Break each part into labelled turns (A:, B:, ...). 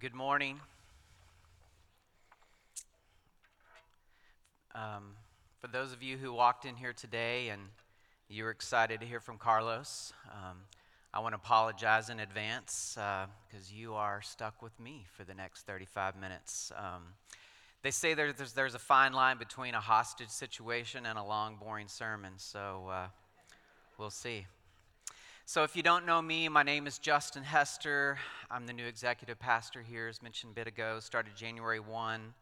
A: good morning. Um, for those of you who walked in here today and you were excited to hear from Carlos, um, I want to apologize in advance because uh, you are stuck with me for the next 35 minutes. Um, they say there's, there's a fine line between a hostage situation and a long, boring sermon, so uh, we'll see. So, if you don't know me, my name is Justin Hester. I'm the new executive pastor here, as mentioned a bit ago. Started January 1.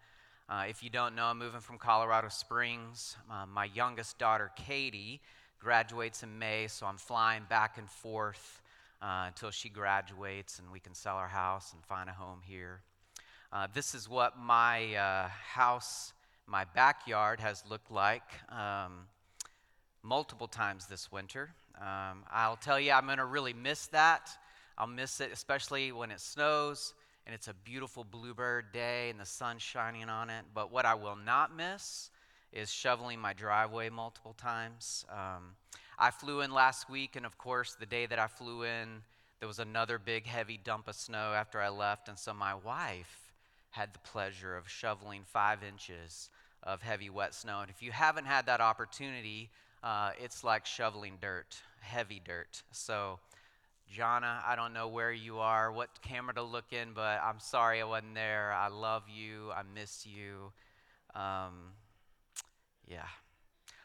A: Uh, if you don't know, I'm moving from Colorado Springs. Uh, my youngest daughter, Katie, graduates in May, so I'm flying back and forth uh, until she graduates and we can sell our house and find a home here. Uh, this is what my uh, house, my backyard, has looked like um, multiple times this winter. Um, I'll tell you, I'm going to really miss that. I'll miss it, especially when it snows and it's a beautiful bluebird day and the sun's shining on it. But what I will not miss is shoveling my driveway multiple times. Um, I flew in last week, and of course, the day that I flew in, there was another big, heavy dump of snow after I left. And so my wife had the pleasure of shoveling five inches of heavy, wet snow. And if you haven't had that opportunity, uh, it's like shoveling dirt, heavy dirt. So, Jana, I don't know where you are, what camera to look in, but I'm sorry I wasn't there. I love you. I miss you. Um, yeah.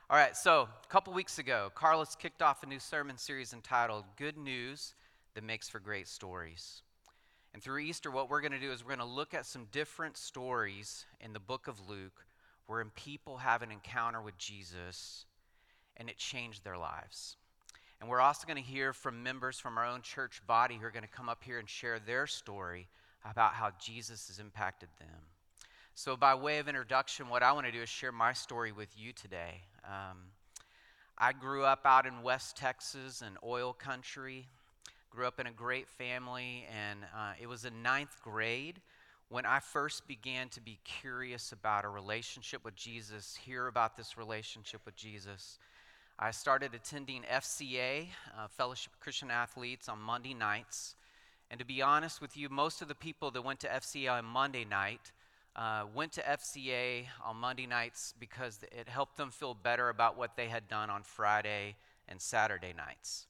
A: All right, so a couple weeks ago, Carlos kicked off a new sermon series entitled Good News That Makes for Great Stories. And through Easter, what we're going to do is we're going to look at some different stories in the book of Luke wherein people have an encounter with Jesus and it changed their lives. And we're also going to hear from members from our own church body who are going to come up here and share their story about how Jesus has impacted them. So, by way of introduction, what I want to do is share my story with you today. Um, I grew up out in West Texas in oil country, grew up in a great family, and uh, it was in ninth grade when I first began to be curious about a relationship with Jesus, hear about this relationship with Jesus. I started attending FCA, uh, Fellowship of Christian Athletes, on Monday nights. And to be honest with you, most of the people that went to FCA on Monday night uh, went to FCA on Monday nights because it helped them feel better about what they had done on Friday and Saturday nights.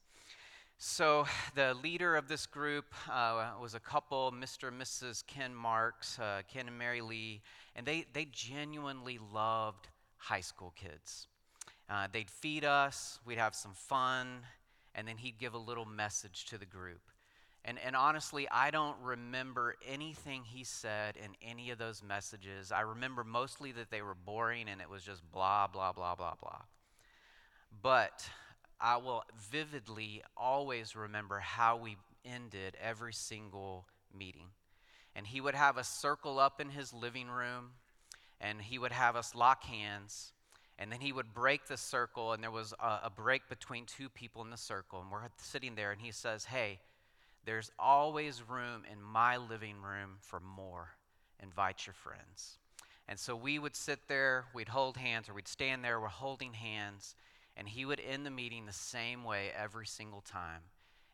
A: So, the leader of this group uh, was a couple, Mr. and Mrs. Ken Marks, uh, Ken and Mary Lee, and they, they genuinely loved high school kids. Uh, they'd feed us, we'd have some fun, and then he'd give a little message to the group. And, and honestly, I don't remember anything he said in any of those messages. I remember mostly that they were boring and it was just blah, blah, blah, blah, blah. But I will vividly always remember how we ended every single meeting. And he would have us circle up in his living room, and he would have us lock hands, and then he would break the circle, and there was a, a, break between two people in the circle. And we're sitting there, and he says, Hey, there's always room in my living room for more. Invite your friends. And so we would sit there, we'd hold hands, or we'd stand there, we're holding hands, and he would end the meeting the same way every single time.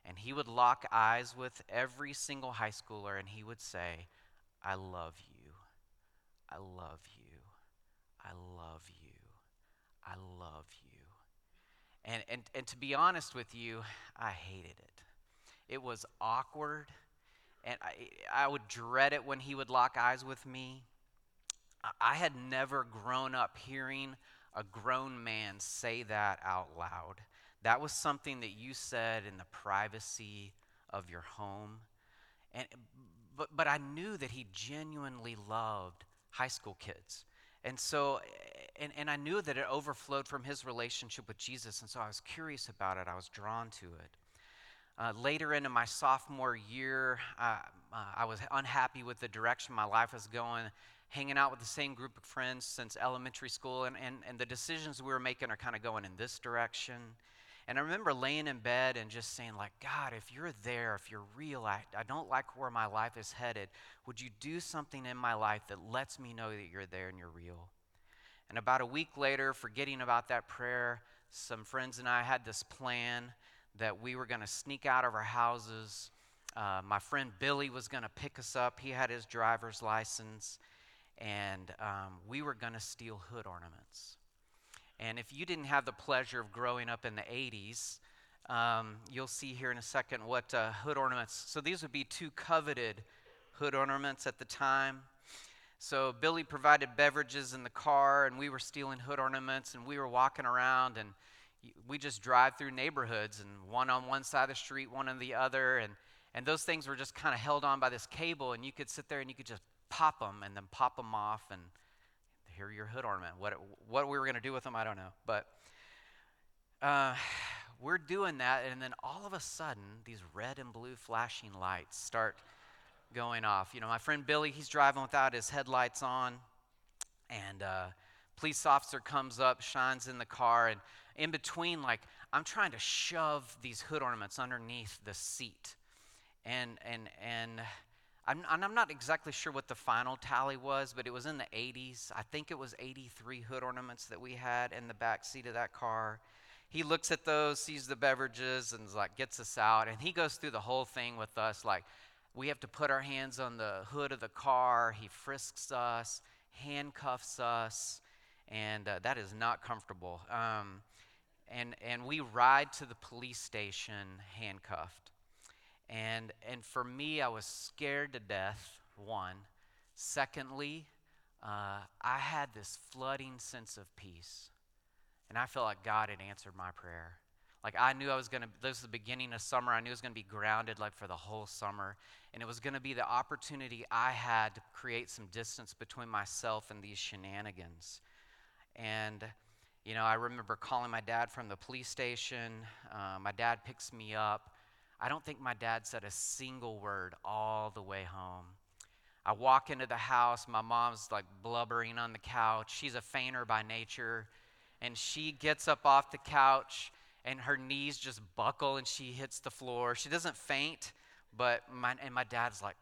A: And he would lock eyes with every single high schooler, and he would say, I love you. I love you. I love you. I love you. And, and, and to be honest with you, I hated it. It was awkward, and I, I would dread it when he would lock eyes with me. I had never grown up hearing a grown man say that out loud. That was something that you said in the privacy of your home. And, but, but I knew that he genuinely loved high school kids. And so, and, and I knew that it overflowed from his relationship with Jesus. And so I was curious about it. I was drawn to it. Uh, later into my sophomore year, uh, uh, I was unhappy with the direction my life was going, hanging out with the same group of friends since elementary school, and, and, and the decisions we were making are kind of going in this direction. And I remember laying in bed and just saying, like, God, if you're there, if you're real, I, I don't like where my life is headed. Would you do something in my life that lets me know that you're there and you're real? And about a week later, forgetting about that prayer, some friends and I had this plan that we were going to sneak out of our houses uh, my friend Billy was going to pick us up. He had his driver's license, and um, we were going to steal hood ornaments. And if you didn't have the pleasure of growing up in the 80s, um, you'll see here in a second what uh, hood ornaments. So these would be two coveted hood ornaments at the time. So Billy provided beverages in the car, and we were stealing hood ornaments, and we were walking around, and we just drive through neighborhoods, and one on one side of the street, one on the other, and and those things were just kind of held on by this cable, and you could sit there and you could just pop them and then pop them off, and here your hood ornament. What what we were going to do with them, I don't know, but. Uh, we're doing that, and then all of a sudden, these red and blue flashing lights start going off. You know, my friend Billy, he's driving without his headlights on, and uh, police officer comes up, shines in the car, and in between, like I'm trying to shove these hood ornaments underneath the seat, and and and. I'm, I'm not exactly sure what the final tally was, but it was in the 80s. I think it was 83 hood ornaments that we had in the back seat of that car he looks at those, sees the beverages, and like gets us out. And he goes through the whole thing with us. Like we have to put our hands on the hood of the car. He frisks us, handcuffs us, and uh, that is not comfortable. Um, and and we ride to the police station handcuffed. And and for me, I was scared to death. One. Secondly, uh, I had this flooding sense of peace. And I felt like God had answered my prayer. Like I knew I was going to, this was the beginning of summer. I knew I was going to be grounded like for the whole summer. And it was going to be the opportunity I had to create some distance between myself and these shenanigans. And, you know, I remember calling my dad from the police station. Uh, my dad picks me up. I don't think my dad said a single word all the way home. I walk into the house. My mom's like blubbering on the couch. She's a fainter by nature and she gets up off the couch and her knees just buckle and she hits the floor. She doesn't faint, but my, and my dad's like,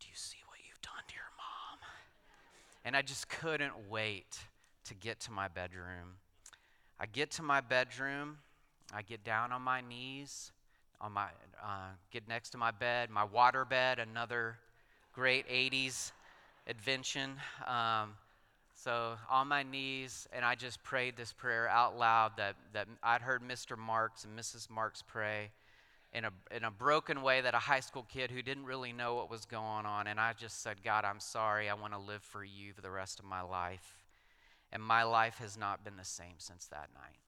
A: Do you see what you've done to your mom? And I just couldn't wait to get to my bedroom. I get to my bedroom, I get down on my knees, on my, uh, get next to my bed, my water bed, another great 80s invention. Um, so on my knees, and I just prayed this prayer out loud that, that I'd heard Mr. Marks and Mrs. Marks pray in a, in a broken way that a high school kid who didn't really know what was going on. And I just said, God, I'm sorry. I want to live for you for the rest of my life. And my life has not been the same since that night.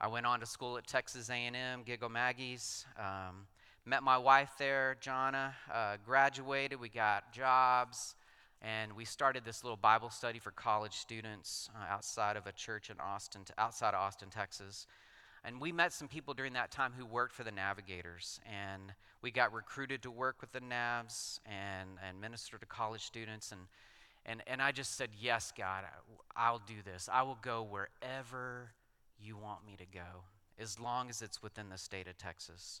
A: I went on to school at Texas A&M, Giggle Maggie's. Um, met my wife there, Jonna. Uh, graduated. We got jobs. And we started this little Bible study for college students uh, outside of a church in Austin, outside of Austin, Texas. And we met some people during that time who worked for the Navigators. And we got recruited to work with the Navs and, and minister to college students. And, and, and I just said, Yes, God, I'll do this. I will go wherever you want me to go, as long as it's within the state of Texas.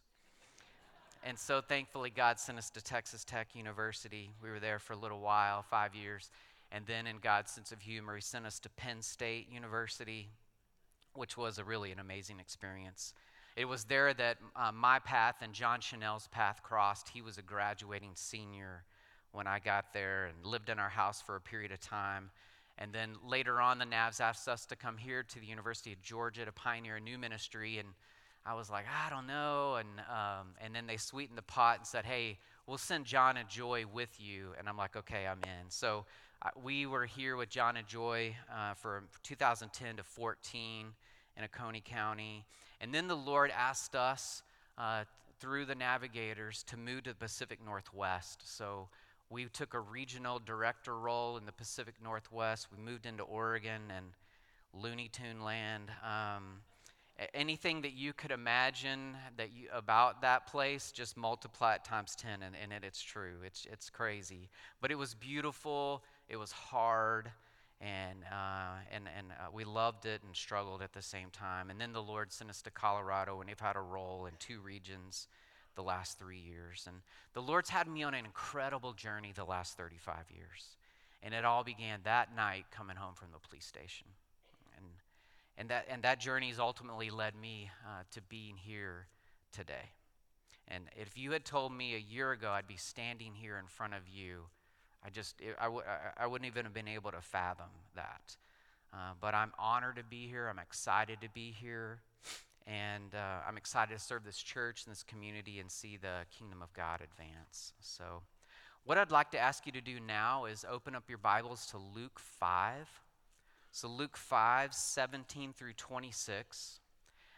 A: And so thankfully, God sent us to Texas Tech University. We were there for a little while, five years. And then, in God's sense of humor, He sent us to Penn State University, which was a really an amazing experience. It was there that uh, my path and John Chanel's path crossed. He was a graduating senior when I got there and lived in our house for a period of time. And then later on, the Navs asked us to come here to the University of Georgia to pioneer a new ministry. And I was like, I don't know. And, um, and then they sweetened the pot and said, hey, we'll send John and Joy with you. And I'm like, okay, I'm in. So uh, we were here with John and Joy uh, for 2010 to 14 in Oconee County. And then the Lord asked us uh, through the navigators to move to the Pacific Northwest. So we took a regional director role in the Pacific Northwest. We moved into Oregon and Looney Tune land. Um, anything that you could imagine that you, about that place just multiply it times 10 and, and it, it's true it's, it's crazy but it was beautiful it was hard and, uh, and, and uh, we loved it and struggled at the same time and then the lord sent us to colorado and we've had a role in two regions the last three years and the lord's had me on an incredible journey the last 35 years and it all began that night coming home from the police station and and, that, and that journey has ultimately led me uh, to being here today. And if you had told me a year ago I'd be standing here in front of you, I just, I w- I wouldn't even have been able to fathom that. Uh, but I'm honored to be here. I'm excited to be here. And uh, I'm excited to serve this church and this community and see the kingdom of God advance. So, what I'd like to ask you to do now is open up your Bibles to Luke 5. So, Luke 5, 17 through 26.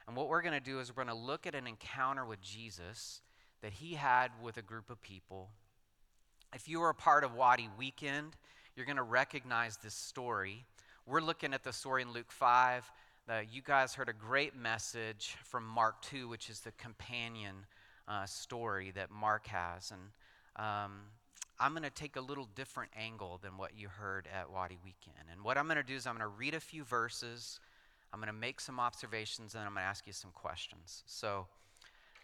A: And what we're going to do is we're going to look at an encounter with Jesus that he had with a group of people. If you were a part of Wadi Weekend, you're going to recognize this story. We're looking at the story in Luke 5. Uh, you guys heard a great message from Mark 2, which is the companion uh, story that Mark has. And um, I'm going to take a little different angle than what you heard at Wadi Weekend. And what I'm going to do is I'm going to read a few verses I'm going to make some observations and I'm going to ask you some questions. So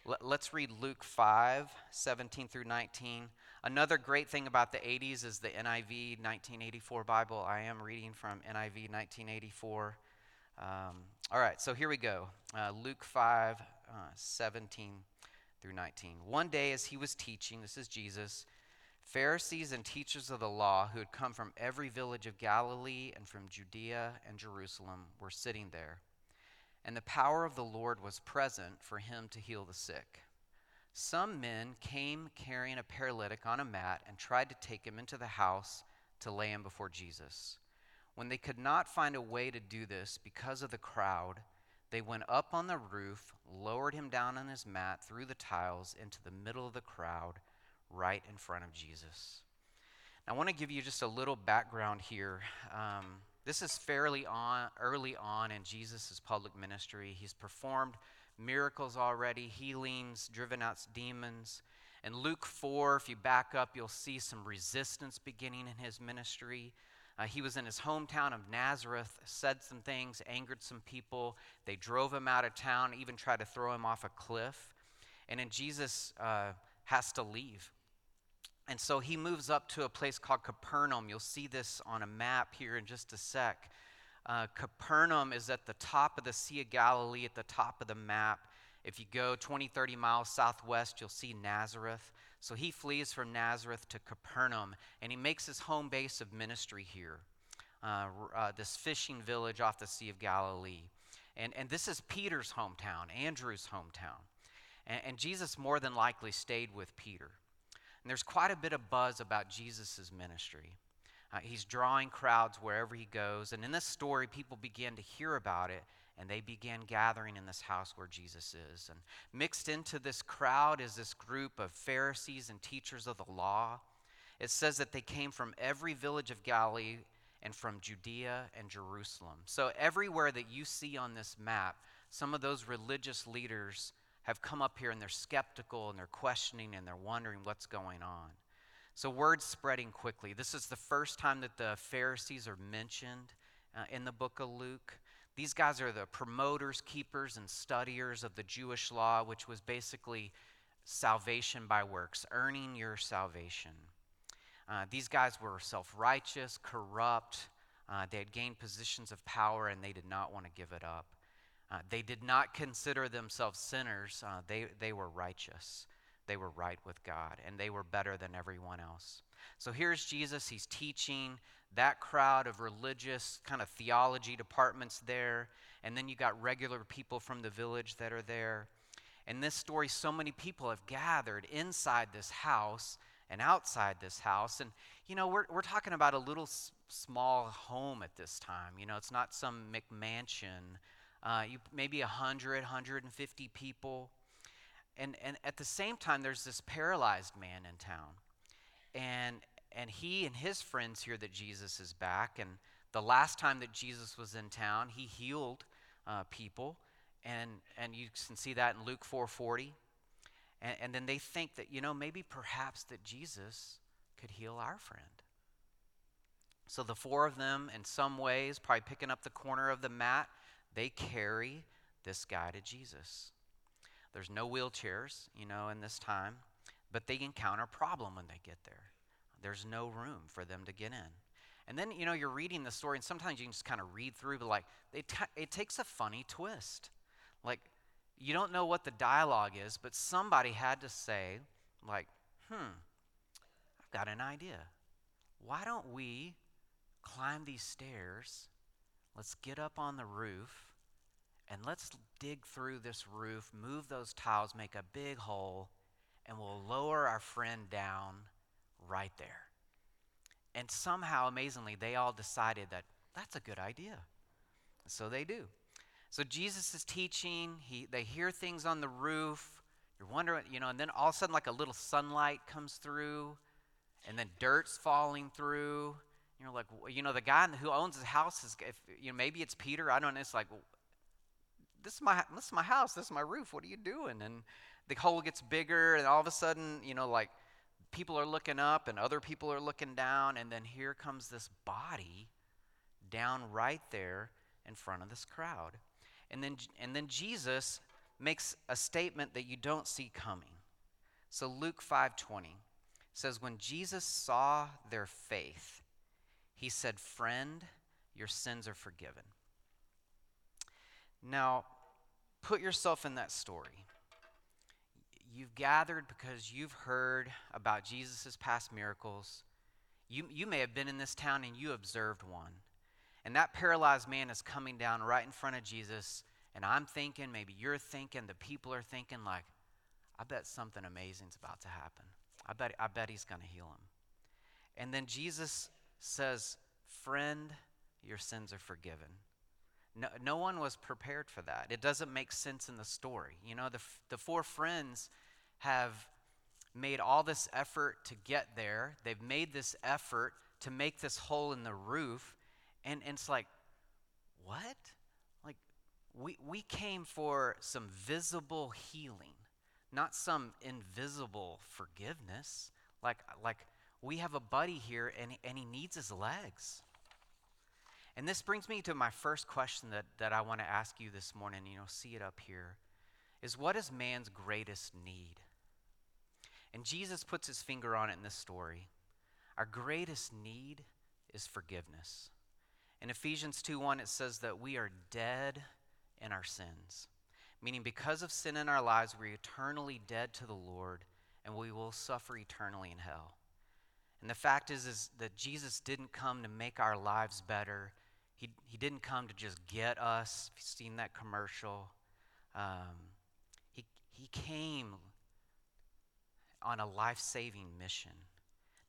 A: let, us read Luke 5 17 through 19. Another great thing about the 80s is the NIV 1984 Bible. I am reading from NIV 1984. Um, all right, so here we go. Uh, Luke 5 uh, 17 through 19. One day as he was teaching, this is Jesus, Pharisees and teachers of the law who had come from every village of Galilee and from Judea and Jerusalem were sitting there. And the power of the Lord was present for him to heal the sick. Some men came carrying a paralytic on a mat and tried to take him into the house to lay him before Jesus. When they could not find a way to do this because of the crowd, they went up on the roof, lowered him down on his mat through the tiles into the middle of the crowd right in front of Jesus. I want to give you just a little background here. Um, this is fairly on, early on in Jesus' public ministry. He's performed miracles already, healings, driven out demons. In Luke 4, if you back up, you'll see some resistance beginning in his ministry. Uh, he was in his hometown of Nazareth, said some things, angered some people. They drove him out of town, even tried to throw him off a cliff. And then Jesus uh, has to leave. And so he moves up to a place called Capernaum. You'll see this on a map here in just a sec. Uh, Capernaum is at the top of the Sea of Galilee, at the top of the map. If you go 20, 30 miles southwest, you'll see Nazareth. So he flees from Nazareth to Capernaum, and he makes his home base of ministry here, uh, uh, this fishing village off the Sea of Galilee. And, and this is Peter's hometown, Andrew's hometown. And, and Jesus more than likely stayed with Peter. And there's quite a bit of buzz about Jesus' ministry. Uh, he's drawing crowds wherever he goes. And in this story, people begin to hear about it and they began gathering in this house where Jesus is. And mixed into this crowd is this group of Pharisees and teachers of the law. It says that they came from every village of Galilee and from Judea and Jerusalem. So, everywhere that you see on this map, some of those religious leaders have come up here and they're skeptical and they're questioning and they're wondering what's going on. So, word's spreading quickly. This is the first time that the Pharisees are mentioned uh, in the book of Luke. These guys are the promoters, keepers, and studiers of the Jewish law, which was basically salvation by works, earning your salvation. Uh, these guys were self righteous, corrupt. Uh, they had gained positions of power and they did not want to give it up. Uh, they did not consider themselves sinners, uh, they, they were righteous. They were right with God, and they were better than everyone else. So here's Jesus. He's teaching that crowd of religious kind of theology departments there. And then you got regular people from the village that are there. In this story, so many people have gathered inside this house and outside this house. And, you know, we're, we're talking about a little s- small home at this time. You know, it's not some McMansion uh, you, maybe 100, 150 people. And, and at the same time, there's this paralyzed man in town. And, and he and his friends hear that Jesus is back. And the last time that Jesus was in town, he healed uh, people. And, and you can see that in Luke 4.40. And, and then they think that, you know, maybe perhaps that Jesus could heal our friend. So the four of them, in some ways, probably picking up the corner of the mat, they carry this guy to Jesus. There's no wheelchairs, you know, in this time, but they encounter a problem when they get there. There's no room for them to get in. And then, you know, you're reading the story, and sometimes you can just kind of read through, but like, it, t- it takes a funny twist. Like, you don't know what the dialogue is, but somebody had to say, like, hmm, I've got an idea. Why don't we climb these stairs? Let's get up on the roof and let's dig through this roof, move those tiles, make a big hole, and we'll lower our friend down right there. And somehow, amazingly, they all decided that that's a good idea. So they do. So Jesus is teaching. He, they hear things on the roof. You're wondering, you know, and then all of a sudden, like a little sunlight comes through, and then dirt's falling through. You're like, you know, the guy who owns the house is, if, you know, maybe it's Peter. I don't know. It's like, this is my this is my house. This is my roof. What are you doing? And the hole gets bigger, and all of a sudden, you know, like people are looking up and other people are looking down, and then here comes this body down right there in front of this crowd. And then, and then Jesus makes a statement that you don't see coming. So Luke 5:20 says when Jesus saw their faith, he said, "Friend, your sins are forgiven." Now, put yourself in that story. You've gathered because you've heard about Jesus' past miracles. You, you may have been in this town and you observed one. And that paralyzed man is coming down right in front of Jesus. And I'm thinking, maybe you're thinking, the people are thinking, like, I bet something amazing's about to happen. I bet, I bet he's going to heal him. And then Jesus says, Friend, your sins are forgiven. No, no one was prepared for that. It doesn't make sense in the story. You know, the, the four friends have made all this effort to get there, they've made this effort to make this hole in the roof. And, and it's like, what? Like, we, we came for some visible healing, not some invisible forgiveness. Like, like we have a buddy here and, and he needs his legs. And this brings me to my first question that, that I want to ask you this morning. You know, see it up here. Is what is man's greatest need? And Jesus puts his finger on it in this story. Our greatest need is forgiveness. In Ephesians 2 1, it says that we are dead in our sins, meaning because of sin in our lives, we're eternally dead to the Lord and we will suffer eternally in hell. And the fact is, is that Jesus didn't come to make our lives better. He, he didn't come to just get us. If you've seen that commercial, um, he, he came on a life saving mission.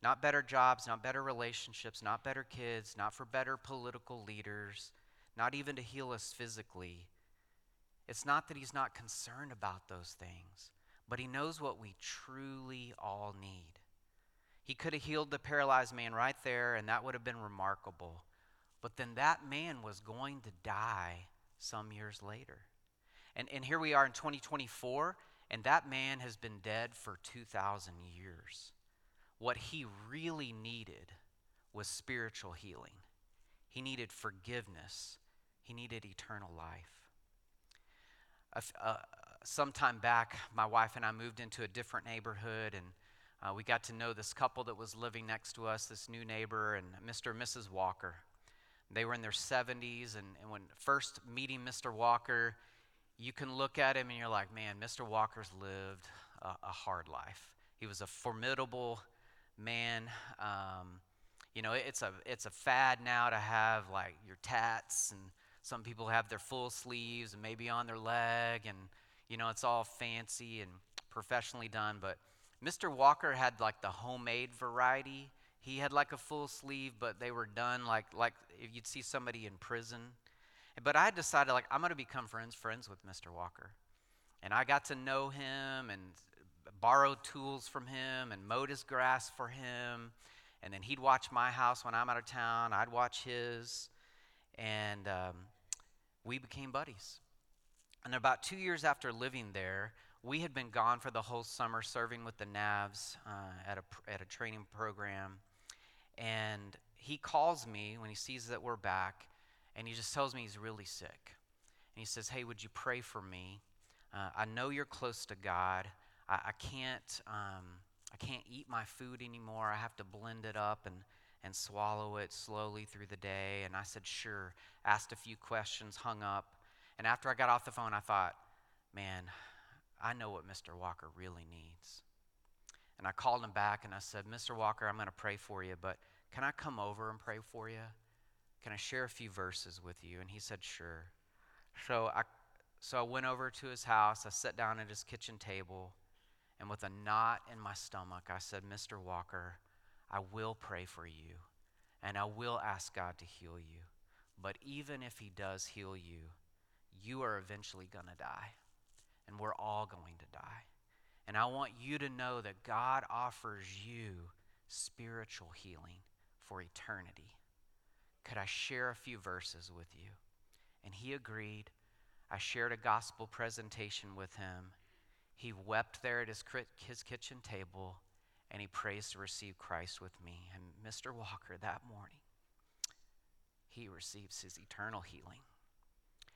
A: Not better jobs, not better relationships, not better kids, not for better political leaders, not even to heal us physically. It's not that he's not concerned about those things, but he knows what we truly all need. He could have healed the paralyzed man right there, and that would have been remarkable. But then that man was going to die some years later. And, and here we are in 2024, and that man has been dead for 2,000 years. What he really needed was spiritual healing, he needed forgiveness, he needed eternal life. Uh, some time back, my wife and I moved into a different neighborhood, and uh, we got to know this couple that was living next to us, this new neighbor, and Mr. and Mrs. Walker. They were in their 70s, and, and when first meeting Mr. Walker, you can look at him and you're like, man, Mr. Walker's lived a, a hard life. He was a formidable man. Um, you know, it's a it's a fad now to have like your tats, and some people have their full sleeves and maybe on their leg, and you know, it's all fancy and professionally done. But Mr. Walker had like the homemade variety. He had like a full sleeve, but they were done like like if you'd see somebody in prison but I decided, like, I'm going to become friends friends with Mr. Walker. And I got to know him and borrowed tools from him and mowed his grass for him. And then he'd watch my house when I'm out of town. I'd watch his. And um, we became buddies. And about two years after living there, we had been gone for the whole summer serving with the Navs uh, at, a, at a training program. And he calls me when he sees that we're back and he just tells me he's really sick. And he says, Hey, would you pray for me? Uh, I know you're close to God. I, I can't. Um, I can't eat my food anymore. I have to blend it up and, and swallow it slowly through the day. And I said, Sure. Asked a few questions, hung up. And after I got off the phone, I thought, man, I know what Mr. Walker really needs. And I called him back and I said, Mr. Walker, I'm going to pray for you, but can I come over and pray for you? Can I share a few verses with you? And he said, Sure. So I, so I went over to his house. I sat down at his kitchen table, and with a knot in my stomach, I said, Mr. Walker, I will pray for you, and I will ask God to heal you. But even if he does heal you, you are eventually going to die, and we're all going to die. And I want you to know that God offers you spiritual healing for eternity. Could I share a few verses with you? And he agreed. I shared a gospel presentation with him. He wept there at his, his kitchen table and he prays to receive Christ with me. And Mr. Walker, that morning, he receives his eternal healing.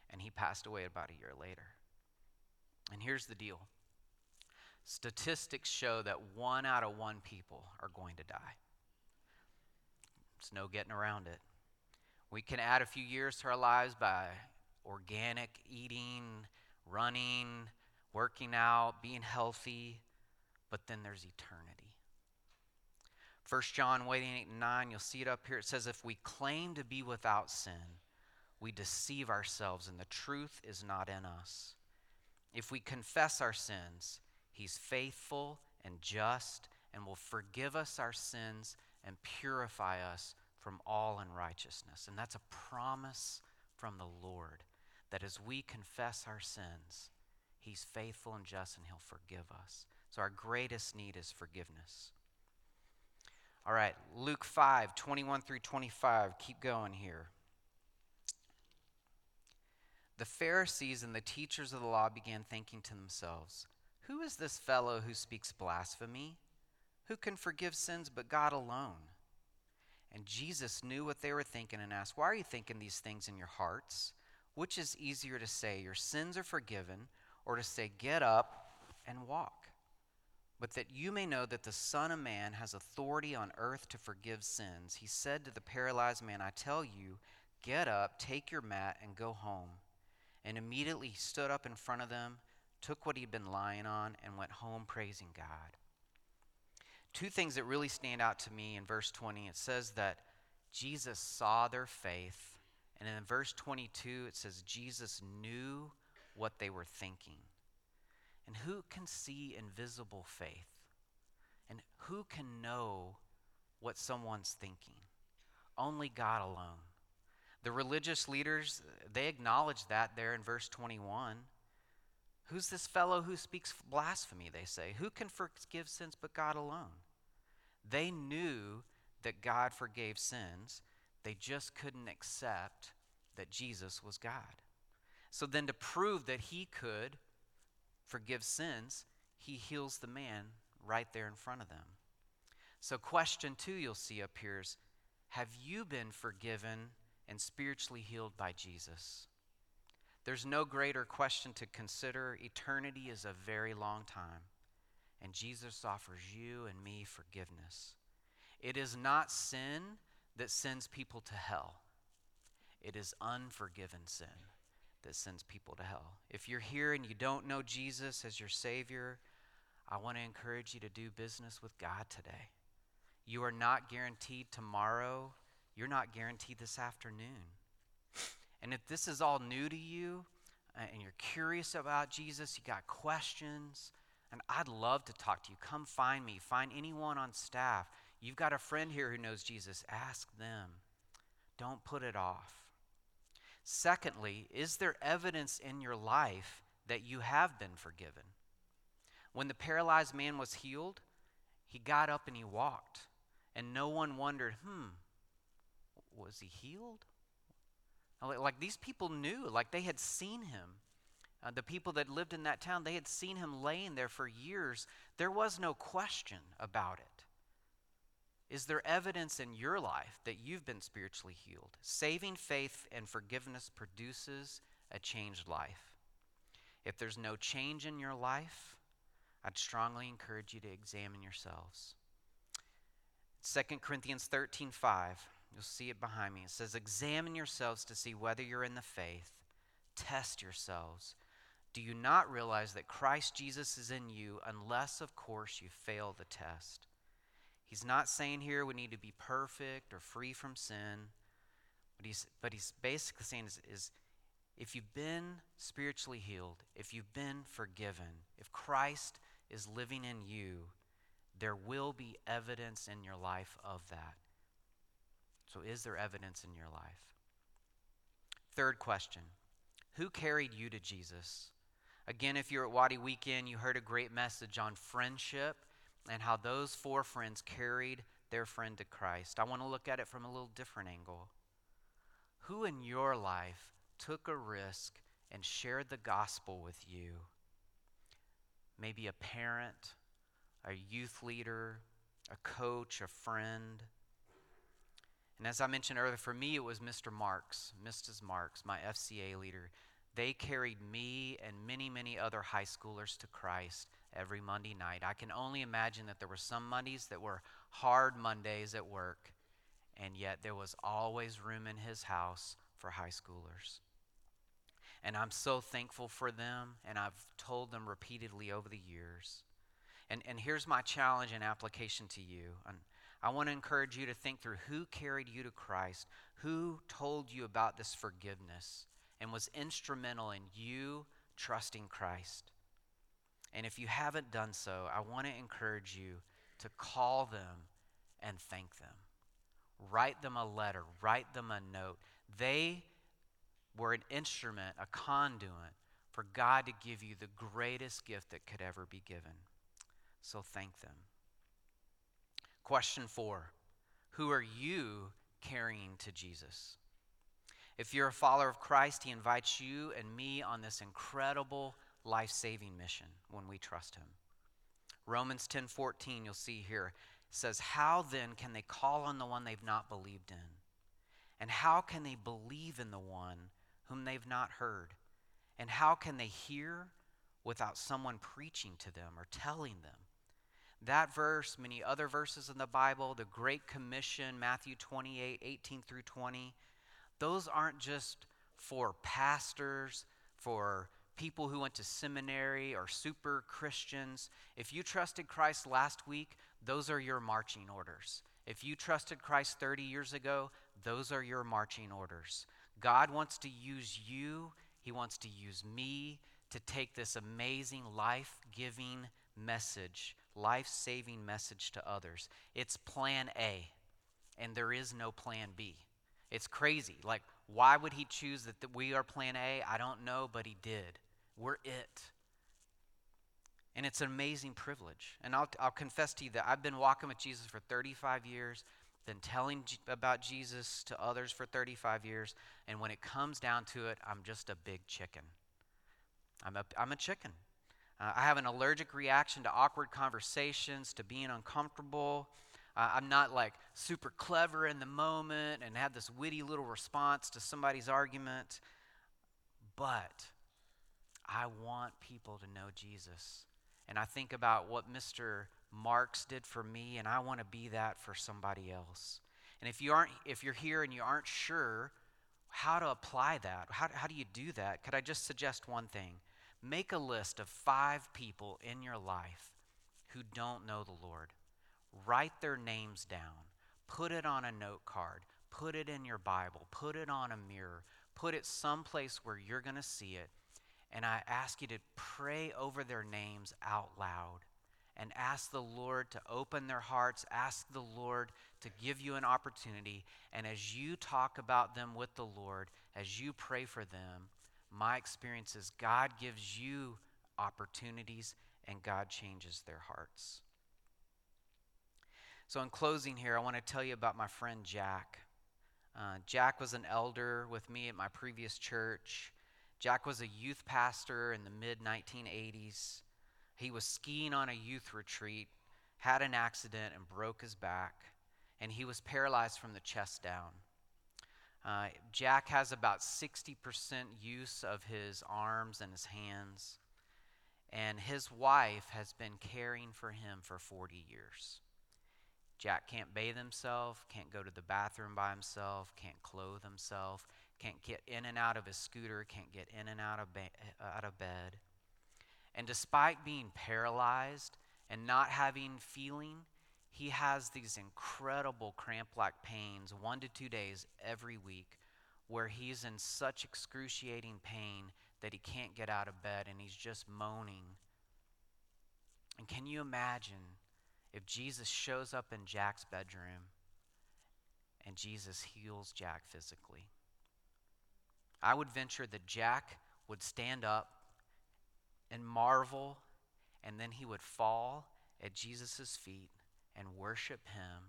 A: And he passed away about a year later. And here's the deal statistics show that one out of one people are going to die. There's no getting around it. We can add a few years to our lives by organic eating, running, working out, being healthy, but then there's eternity. 1 John 1 8 and 9, you'll see it up here. It says, If we claim to be without sin, we deceive ourselves, and the truth is not in us. If we confess our sins, He's faithful and just and will forgive us our sins and purify us from all unrighteousness. And that's a promise from the Lord that as we confess our sins, He's faithful and just and He'll forgive us. So our greatest need is forgiveness. All right, Luke 5, 21 through 25. Keep going here. The Pharisees and the teachers of the law began thinking to themselves, Who is this fellow who speaks blasphemy? Who can forgive sins but God alone? And Jesus knew what they were thinking and asked, Why are you thinking these things in your hearts? Which is easier to say, Your sins are forgiven, or to say, Get up and walk? But that you may know that the Son of Man has authority on earth to forgive sins, he said to the paralyzed man, I tell you, get up, take your mat, and go home. And immediately he stood up in front of them, took what he'd been lying on, and went home praising God two things that really stand out to me in verse 20. It says that Jesus saw their faith. And in verse 22, it says Jesus knew what they were thinking. And who can see invisible faith? And who can know what someone's thinking? Only God alone. The religious leaders, they acknowledge that there in verse 21. Who's this fellow who speaks blasphemy, they say? Who can forgive sins but God alone? They knew that God forgave sins, they just couldn't accept that Jesus was God. So then, to prove that he could forgive sins, he heals the man right there in front of them. So, question two you'll see up here is Have you been forgiven and spiritually healed by Jesus? There's no greater question to consider. Eternity is a very long time, and Jesus offers you and me forgiveness. It is not sin that sends people to hell, it is unforgiven sin that sends people to hell. If you're here and you don't know Jesus as your Savior, I want to encourage you to do business with God today. You are not guaranteed tomorrow, you're not guaranteed this afternoon. And if this is all new to you uh, and you're curious about Jesus, you got questions, and I'd love to talk to you. Come find me, find anyone on staff. You've got a friend here who knows Jesus. Ask them. Don't put it off. Secondly, is there evidence in your life that you have been forgiven? When the paralyzed man was healed, he got up and he walked. And no one wondered, hmm, was he healed? Like these people knew, like they had seen him. Uh, the people that lived in that town, they had seen him laying there for years. There was no question about it. Is there evidence in your life that you've been spiritually healed? Saving faith and forgiveness produces a changed life. If there's no change in your life, I'd strongly encourage you to examine yourselves. 2 Corinthians 13 5, you'll see it behind me. It says, Examine yourselves to see whether you're in the faith, test yourselves. Do you not realize that Christ Jesus is in you, unless, of course, you fail the test? He's not saying here we need to be perfect or free from sin. But he's, but he's basically saying is, is if you've been spiritually healed, if you've been forgiven, if Christ is living in you, there will be evidence in your life of that. So, is there evidence in your life? Third question Who carried you to Jesus? Again, if you're at Wadi Weekend, you heard a great message on friendship and how those four friends carried their friend to Christ. I want to look at it from a little different angle. Who in your life took a risk and shared the gospel with you? Maybe a parent, a youth leader, a coach, a friend. And as I mentioned earlier, for me, it was Mr. Marks, Mrs. Marks, my FCA leader. They carried me and many, many other high schoolers to Christ every Monday night. I can only imagine that there were some Mondays that were hard Mondays at work, and yet there was always room in his house for high schoolers. And I'm so thankful for them, and I've told them repeatedly over the years. And, and here's my challenge and application to you. And I want to encourage you to think through who carried you to Christ, who told you about this forgiveness, and was instrumental in you trusting Christ. And if you haven't done so, I want to encourage you to call them and thank them. Write them a letter, write them a note. They were an instrument, a conduit for God to give you the greatest gift that could ever be given. So thank them. Question four Who are you carrying to Jesus? If you're a follower of Christ, He invites you and me on this incredible life saving mission when we trust Him. Romans 10 14, you'll see here, says, How then can they call on the one they've not believed in? And how can they believe in the one whom they've not heard? And how can they hear without someone preaching to them or telling them? That verse, many other verses in the Bible, the Great Commission, Matthew 28 18 through 20, those aren't just for pastors, for people who went to seminary or super Christians. If you trusted Christ last week, those are your marching orders. If you trusted Christ 30 years ago, those are your marching orders. God wants to use you, He wants to use me to take this amazing life giving message, life saving message to others. It's plan A, and there is no plan B. It's crazy. Like, why would he choose that we are plan A? I don't know, but he did. We're it. And it's an amazing privilege. And I'll, I'll confess to you that I've been walking with Jesus for 35 years, been telling about Jesus to others for 35 years, and when it comes down to it, I'm just a big chicken. I'm a, I'm a chicken. Uh, I have an allergic reaction to awkward conversations, to being uncomfortable. Uh, I'm not like super clever in the moment and have this witty little response to somebody's argument. But I want people to know Jesus. And I think about what Mr. Marks did for me, and I want to be that for somebody else. And if you aren't, if you're here and you aren't sure how to apply that, how, how do you do that? Could I just suggest one thing? Make a list of five people in your life who don't know the Lord. Write their names down. Put it on a note card. Put it in your Bible. Put it on a mirror. Put it someplace where you're going to see it. And I ask you to pray over their names out loud and ask the Lord to open their hearts, ask the Lord to give you an opportunity. And as you talk about them with the Lord, as you pray for them, my experience is God gives you opportunities and God changes their hearts. So, in closing here, I want to tell you about my friend Jack. Uh, Jack was an elder with me at my previous church. Jack was a youth pastor in the mid 1980s. He was skiing on a youth retreat, had an accident, and broke his back, and he was paralyzed from the chest down. Uh, Jack has about 60% use of his arms and his hands, and his wife has been caring for him for 40 years. Jack can't bathe himself, can't go to the bathroom by himself, can't clothe himself, can't get in and out of his scooter, can't get in and out of, ba- out of bed. And despite being paralyzed and not having feeling, he has these incredible cramp like pains, one to two days every week, where he's in such excruciating pain that he can't get out of bed and he's just moaning. And can you imagine if Jesus shows up in Jack's bedroom and Jesus heals Jack physically? I would venture that Jack would stand up and marvel, and then he would fall at Jesus' feet and worship him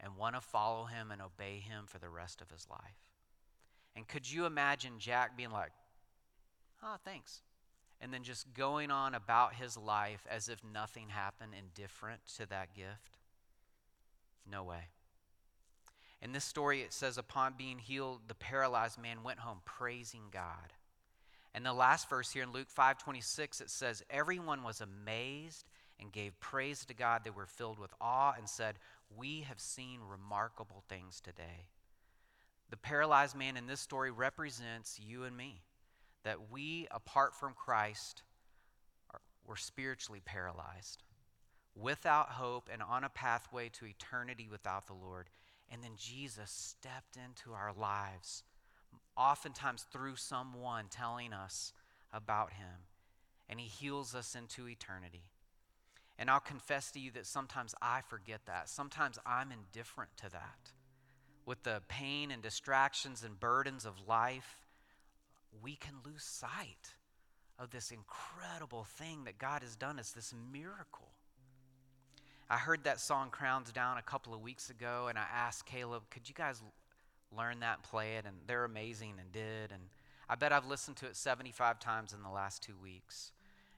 A: and want to follow him and obey him for the rest of his life. And could you imagine Jack being like, oh, thanks. And then just going on about his life as if nothing happened, indifferent to that gift? No way. In this story, it says, upon being healed, the paralyzed man went home praising God. And the last verse here in Luke 5 26, it says, Everyone was amazed and gave praise to God. They were filled with awe and said, We have seen remarkable things today. The paralyzed man in this story represents you and me, that we, apart from Christ, are, were spiritually paralyzed, without hope, and on a pathway to eternity without the Lord. And then Jesus stepped into our lives oftentimes through someone telling us about him. And he heals us into eternity. And I'll confess to you that sometimes I forget that. Sometimes I'm indifferent to that. With the pain and distractions and burdens of life, we can lose sight of this incredible thing that God has done as this miracle. I heard that song Crowns Down a couple of weeks ago, and I asked Caleb, could you guys learn that and play it, and they're amazing and did. And I bet I've listened to it 75 times in the last two weeks.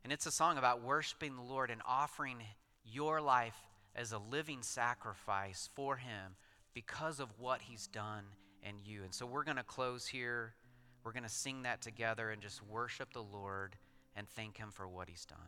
A: And it's a song about worshiping the Lord and offering your life as a living sacrifice for Him because of what He's done in you. And so we're going to close here. We're going to sing that together and just worship the Lord and thank Him for what He's done.